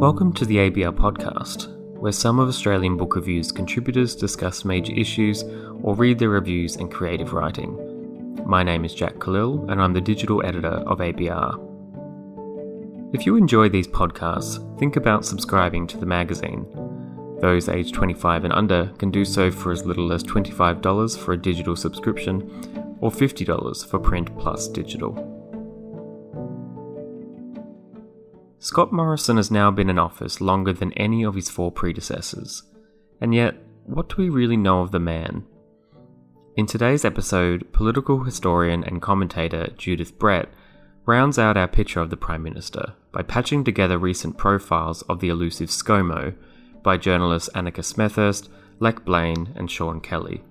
Welcome to the ABR podcast, where some of Australian Book Review's contributors discuss major issues or read their reviews and creative writing. My name is Jack Khalil, and I'm the digital editor of ABR. If you enjoy these podcasts, think about subscribing to the magazine. Those aged 25 and under can do so for as little as $25 for a digital subscription or $50 for print plus digital. Scott Morrison has now been in office longer than any of his four predecessors. And yet, what do we really know of the man? In today's episode, political historian and commentator Judith Brett rounds out our picture of the Prime Minister by patching together recent profiles of the elusive ScoMo by journalists Annika Smethurst, Lech Blaine, and Sean Kelly.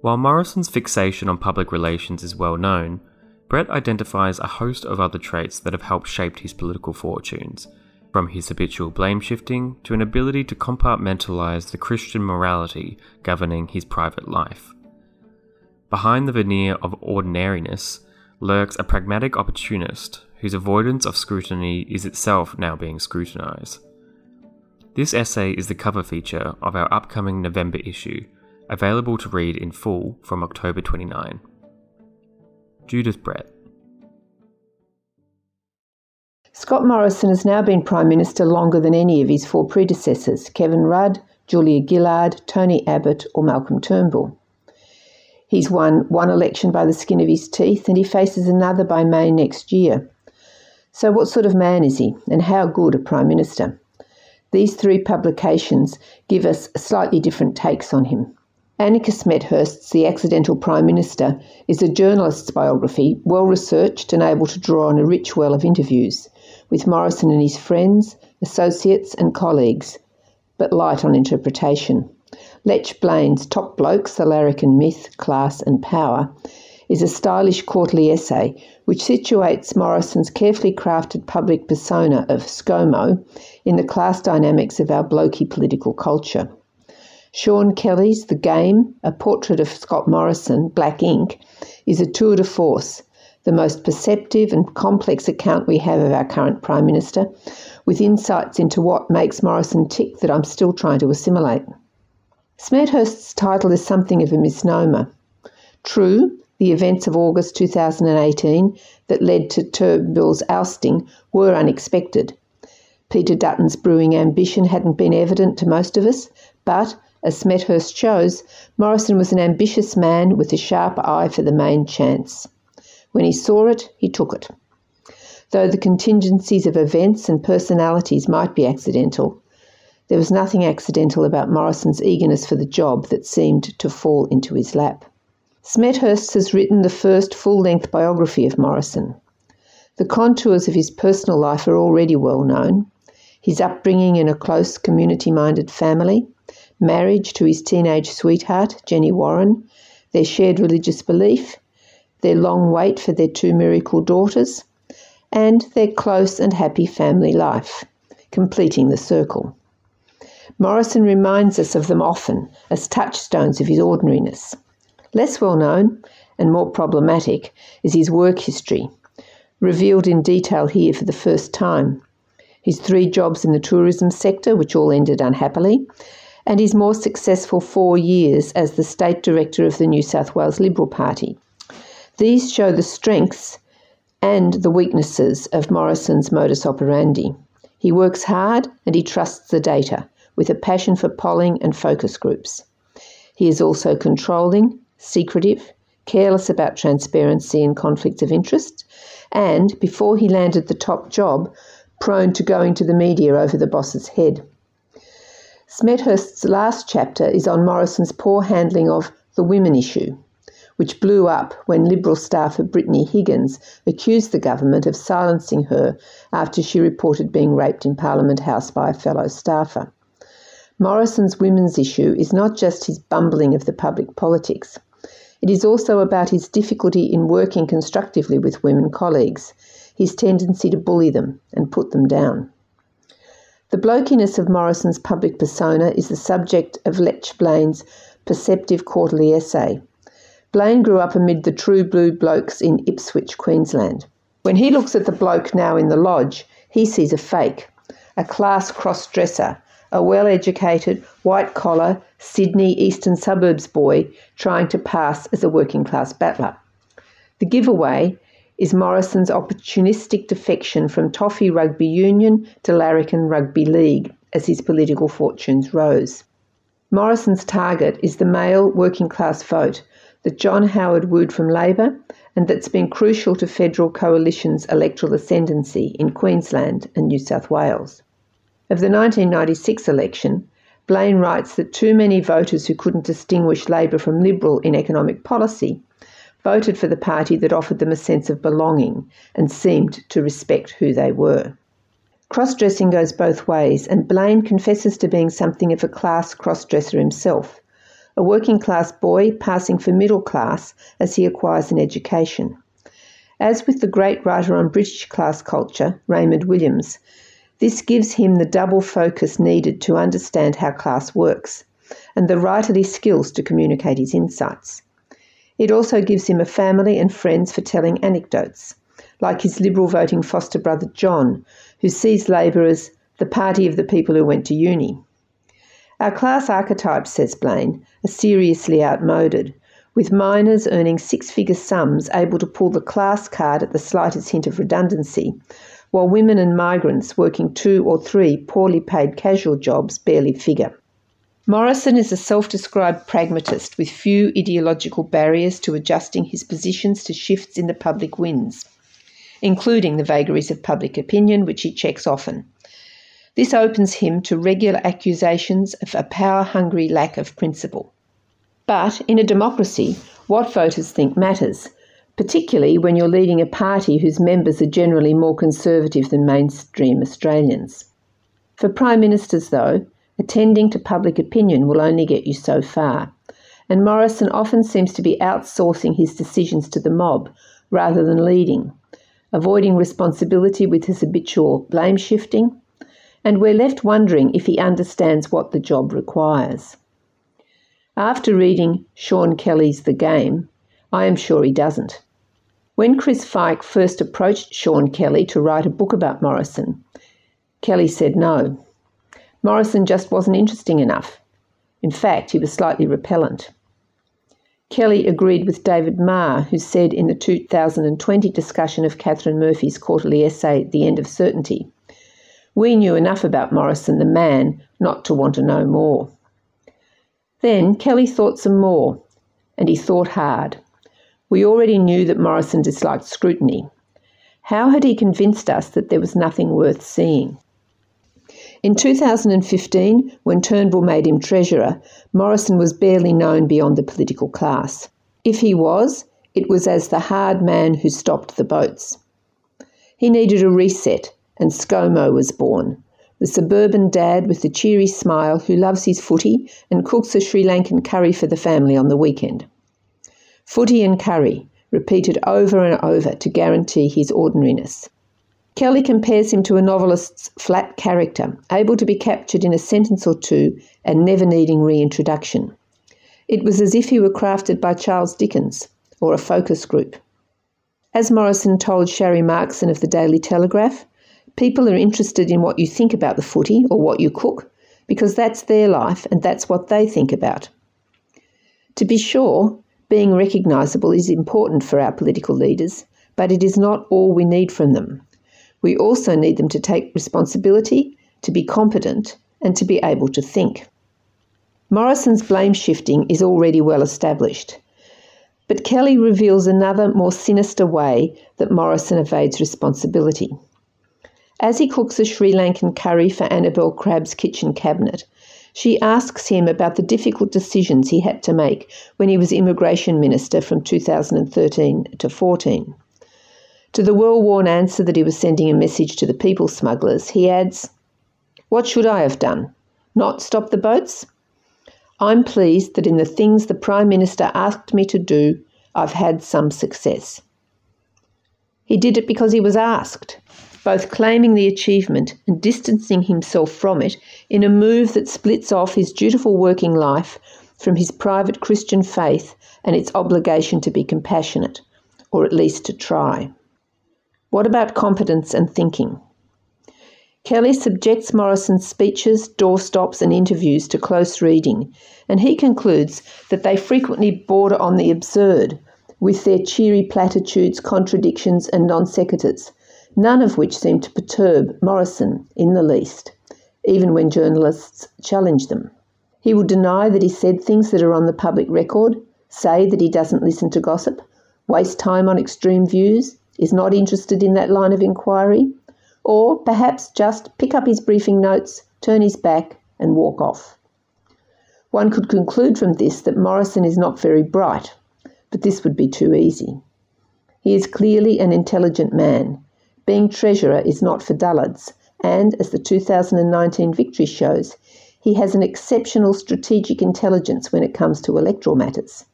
While Morrison's fixation on public relations is well known, Brett identifies a host of other traits that have helped shape his political fortunes, from his habitual blame shifting to an ability to compartmentalize the Christian morality governing his private life. Behind the veneer of ordinariness lurks a pragmatic opportunist whose avoidance of scrutiny is itself now being scrutinized. This essay is the cover feature of our upcoming November issue, available to read in full from October 29. Judith Brett. Scott Morrison has now been Prime Minister longer than any of his four predecessors Kevin Rudd, Julia Gillard, Tony Abbott, or Malcolm Turnbull. He's won one election by the skin of his teeth and he faces another by May next year. So, what sort of man is he and how good a Prime Minister? These three publications give us slightly different takes on him. Annika Smethurst's The Accidental Prime Minister is a journalist's biography, well researched and able to draw on a rich well of interviews with Morrison and his friends, associates, and colleagues, but light on interpretation. Lech Blaine's Top Blokes, The Larrikin Myth, Class and Power is a stylish quarterly essay which situates Morrison's carefully crafted public persona of ScoMo in the class dynamics of our blokey political culture. Sean Kelly's The Game, a portrait of Scott Morrison, Black Inc., is a tour de force, the most perceptive and complex account we have of our current Prime Minister, with insights into what makes Morrison tick that I'm still trying to assimilate. Smethurst's title is something of a misnomer. True, the events of August 2018 that led to Turnbull's ousting were unexpected. Peter Dutton's brewing ambition hadn't been evident to most of us, but as Smethurst shows, Morrison was an ambitious man with a sharp eye for the main chance. When he saw it, he took it. Though the contingencies of events and personalities might be accidental, there was nothing accidental about Morrison's eagerness for the job that seemed to fall into his lap. Smethurst has written the first full length biography of Morrison. The contours of his personal life are already well known. His upbringing in a close community minded family, marriage to his teenage sweetheart, Jenny Warren, their shared religious belief, their long wait for their two miracle daughters, and their close and happy family life, completing the circle. Morrison reminds us of them often as touchstones of his ordinariness. Less well known and more problematic is his work history, revealed in detail here for the first time. His three jobs in the tourism sector, which all ended unhappily, and his more successful four years as the State Director of the New South Wales Liberal Party. These show the strengths and the weaknesses of Morrison's modus operandi. He works hard and he trusts the data with a passion for polling and focus groups. He is also controlling, secretive, careless about transparency and conflicts of interest, and, before he landed the top job, prone to going to the media over the boss's head. Smethurst's last chapter is on Morrison's poor handling of the women issue, which blew up when Liberal staffer Brittany Higgins accused the government of silencing her after she reported being raped in Parliament House by a fellow staffer. Morrison's women's issue is not just his bumbling of the public politics. It is also about his difficulty in working constructively with women colleagues, his tendency to bully them and put them down. The blokiness of Morrison's public persona is the subject of Lech Blaine's perceptive quarterly essay. Blaine grew up amid the true blue blokes in Ipswich, Queensland. When he looks at the bloke now in the lodge, he sees a fake, a class cross dresser, a well educated, white collar, Sydney eastern suburbs boy trying to pass as a working class battler. The giveaway is Morrison's opportunistic defection from Toffee Rugby Union to Larrikin Rugby League as his political fortunes rose. Morrison's target is the male working class vote that John Howard wooed from Labor and that's been crucial to federal coalition's electoral ascendancy in Queensland and New South Wales. Of the 1996 election, Blaine writes that too many voters who couldn't distinguish Labor from Liberal in economic policy voted for the party that offered them a sense of belonging and seemed to respect who they were. Cross dressing goes both ways, and Blaine confesses to being something of a class cross dresser himself, a working class boy passing for middle class as he acquires an education. As with the great writer on British class culture, Raymond Williams, this gives him the double focus needed to understand how class works and the writerly skills to communicate his insights. It also gives him a family and friends for telling anecdotes, like his Liberal voting foster brother John, who sees Labor as the party of the people who went to uni. Our class archetypes, says Blaine, are seriously outmoded, with miners earning six figure sums able to pull the class card at the slightest hint of redundancy, while women and migrants working two or three poorly paid casual jobs barely figure. Morrison is a self described pragmatist with few ideological barriers to adjusting his positions to shifts in the public winds including the vagaries of public opinion, which he checks often. This opens him to regular accusations of a power hungry lack of principle. But in a democracy, what voters think matters, particularly when you're leading a party whose members are generally more conservative than mainstream Australians. For Prime Ministers, though, attending to public opinion will only get you so far, and Morrison often seems to be outsourcing his decisions to the mob rather than leading avoiding responsibility with his habitual blame shifting, and we're left wondering if he understands what the job requires. After reading Sean Kelly's The Game, I am sure he doesn't. When Chris Feik first approached Sean Kelly to write a book about Morrison, Kelly said no. Morrison just wasn't interesting enough. In fact, he was slightly repellent. Kelly agreed with David Marr, who said in the 2020 discussion of Katharine Murphy's quarterly essay, The End of Certainty, We knew enough about Morrison the man not to want to know more. Then Kelly thought some more, and he thought hard. We already knew that Morrison disliked scrutiny. How had he convinced us that there was nothing worth seeing? In 2015, when Turnbull made him Treasurer, Morrison was barely known beyond the political class. If he was, it was as the hard man who stopped the boats. He needed a reset, and ScoMo was born. The suburban dad with the cheery smile who loves his footy and cooks a Sri Lankan curry for the family on the weekend. Footy and curry, repeated over and over to guarantee his ordinariness. Kelly compares him to a novelist's flat character, able to be captured in a sentence or two and never needing reintroduction. It was as if he were crafted by Charles Dickens or a focus group. As Morrison told Sharri Markson of the Daily Telegraph, people are interested in what you think about the footy or what you cook because that's their life and that's what they think about. To be sure, being recognisable is important for our political leaders, but it is not all we need from them. We also need them to take responsibility, to be competent, and to be able to think. Morrison's blame shifting is already well established. But Kelly reveals another, more sinister way that Morrison evades responsibility. As he cooks a Sri Lankan curry for Annabel Crabb's kitchen cabinet, she asks him about the difficult decisions he had to make when he was immigration minister from 2013 to 14. To the well worn answer that he was sending a message to the people smugglers, he adds, What should I have done? Not stop the boats? I'm pleased that in the things the Prime Minister asked me to do, I've had some success. He did it because he was asked, both claiming the achievement and distancing himself from it in a move that splits off his dutiful working life from his private Christian faith and its obligation to be compassionate, or at least to try. What about competence and thinking? Kelly subjects Morrison's speeches, doorstops, and interviews to close reading, and he concludes that they frequently border on the absurd, with their cheery platitudes, contradictions, and non sequiturs, none of which seem to perturb Morrison in the least, even when journalists challenge them. He will deny that he said things that are on the public record, say that he doesn't listen to gossip, waste time on extreme views, is not interested in that line of inquiry, or perhaps just pick up his briefing notes, turn his back, and walk off. One could conclude from this that Morrison is not very bright, but this would be too easy. He is clearly an intelligent man. Being treasurer is not for dullards, and as the 2019 victory shows, he has an exceptional strategic intelligence when it comes to electoral matters.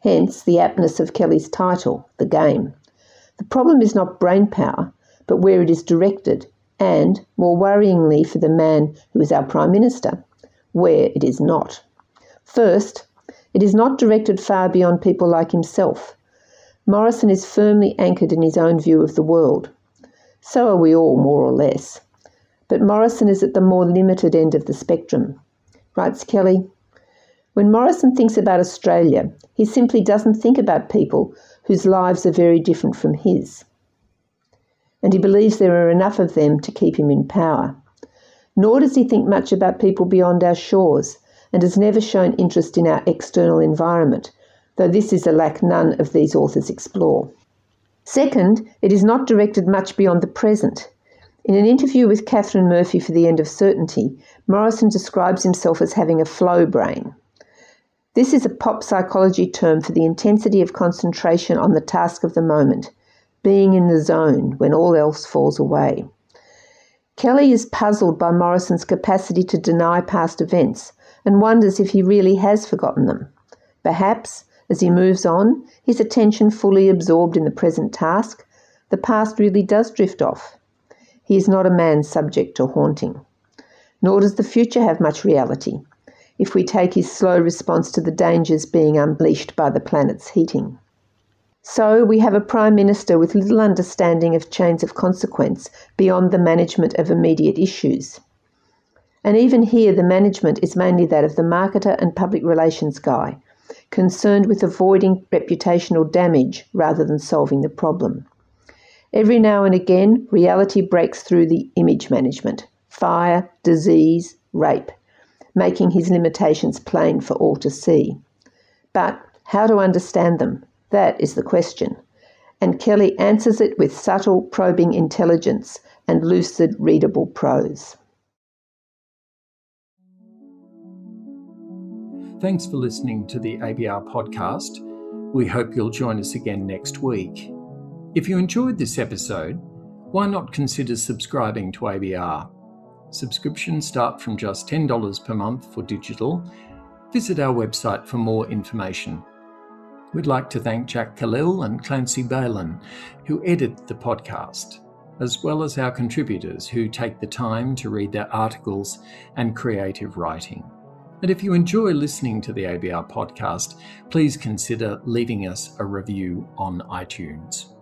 Hence the aptness of Kelly's title, The Game. The problem is not brain power, but where it is directed, and, more worryingly for the man who is our Prime Minister, where it is not. First, it is not directed far beyond people like himself. Morrison is firmly anchored in his own view of the world. So are we all, more or less. But Morrison is at the more limited end of the spectrum. Writes Kelly When Morrison thinks about Australia, he simply doesn't think about people whose lives are very different from his and he believes there are enough of them to keep him in power. Nor does he think much about people beyond our shores, and has never shown interest in our external environment, though this is a lack none of these authors explore. Second, it is not directed much beyond the present. In an interview with Katharine Murphy for The End of Certainty, Morrison describes himself as having a flow brain. This is a pop psychology term for the intensity of concentration on the task of the moment, being in the zone when all else falls away. Kelly is puzzled by Morrison's capacity to deny past events and wonders if he really has forgotten them. Perhaps, as he moves on, his attention fully absorbed in the present task, the past really does drift off. He is not a man subject to haunting. Nor does the future have much reality, if we take his slow response to the dangers being unleashed by the planet's heating. So we have a Prime Minister with little understanding of chains of consequence beyond the management of immediate issues. And even here, the management is mainly that of the marketer and public relations guy, concerned with avoiding reputational damage rather than solving the problem. Every now and again, reality breaks through the image management fire, disease, rape, making his limitations plain for all to see. But how to understand them that is the question. And Kelly answers it with subtle, probing intelligence and lucid, readable prose. Thanks for listening to the ABR podcast. We hope you'll join us again next week. If you enjoyed this episode, why not consider subscribing to ABR? Subscriptions start from just $10 per month for digital. Visit our website for more information. We'd like to thank Jack Khalil and Clancy Balin, who edit the podcast, as well as our contributors who take the time to read their articles and creative writing. And if you enjoy listening to the ABR podcast, please consider leaving us a review on iTunes.